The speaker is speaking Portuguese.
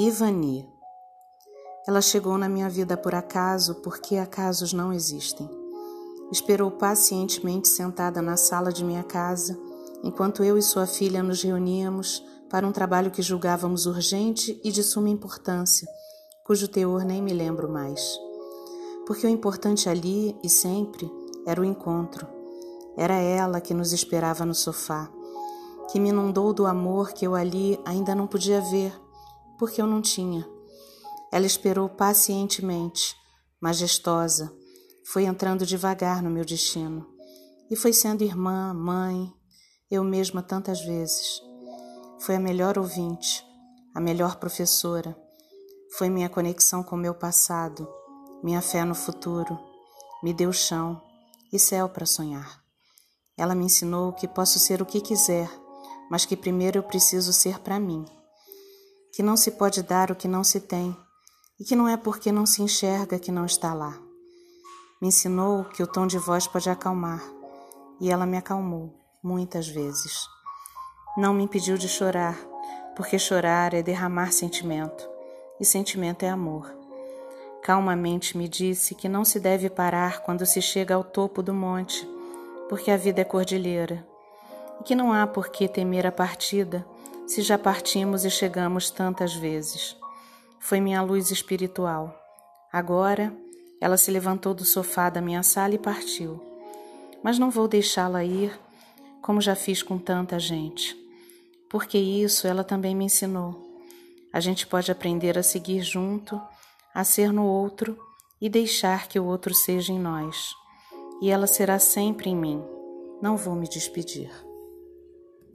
Ivani. Ela chegou na minha vida por acaso, porque acasos não existem. Esperou pacientemente sentada na sala de minha casa, enquanto eu e sua filha nos reuníamos para um trabalho que julgávamos urgente e de suma importância, cujo teor nem me lembro mais. Porque o importante ali e sempre era o encontro. Era ela que nos esperava no sofá, que me inundou do amor que eu ali ainda não podia ver porque eu não tinha. Ela esperou pacientemente, majestosa, foi entrando devagar no meu destino e foi sendo irmã, mãe, eu mesma tantas vezes. Foi a melhor ouvinte, a melhor professora, foi minha conexão com meu passado, minha fé no futuro, me deu chão e céu para sonhar. Ela me ensinou que posso ser o que quiser, mas que primeiro eu preciso ser para mim que não se pode dar o que não se tem e que não é porque não se enxerga que não está lá. Me ensinou que o tom de voz pode acalmar e ela me acalmou muitas vezes. Não me impediu de chorar, porque chorar é derramar sentimento e sentimento é amor. Calmamente me disse que não se deve parar quando se chega ao topo do monte, porque a vida é cordilheira, e que não há por que temer a partida se já partimos e chegamos tantas vezes? Foi minha luz espiritual. Agora, ela se levantou do sofá da minha sala e partiu. Mas não vou deixá-la ir, como já fiz com tanta gente. Porque isso ela também me ensinou. A gente pode aprender a seguir junto, a ser no outro e deixar que o outro seja em nós. E ela será sempre em mim. Não vou me despedir.